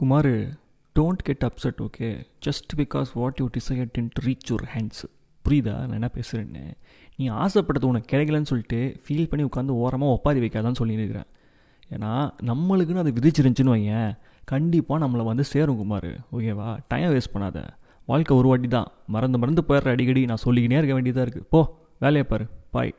Kumar don't get upset okay just because what you decide in to reach your hands புரியுதா? நான் என்ன பேசுகிறேன்னு நீ ஆசைப்பட்டது உனக்கு கிடைக்கலன்னு சொல்லிட்டு ஃபீல் பண்ணி உட்காந்து ஓரமாக ஒப்பாரி வைக்காதான்னு சொல்லியிருக்கிறேன் ஏன்னா நம்மளுக்குன்னு அது விதிச்சிருந்துச்சின்னு வையன். கண்டிப்பாக நம்மளை வந்து சேரும் குமார். ஓகேவா டைம் வேஸ்ட் பண்ணாத. வாழ்க்கை ஒரு வாட்டி தான் மறந்து மறந்து போயிடுற அடிக்கடி நான் சொல்லிக்கினே இருக்க வேண்டியதாக இருக்குது போ வேலையை பாரு. பாய்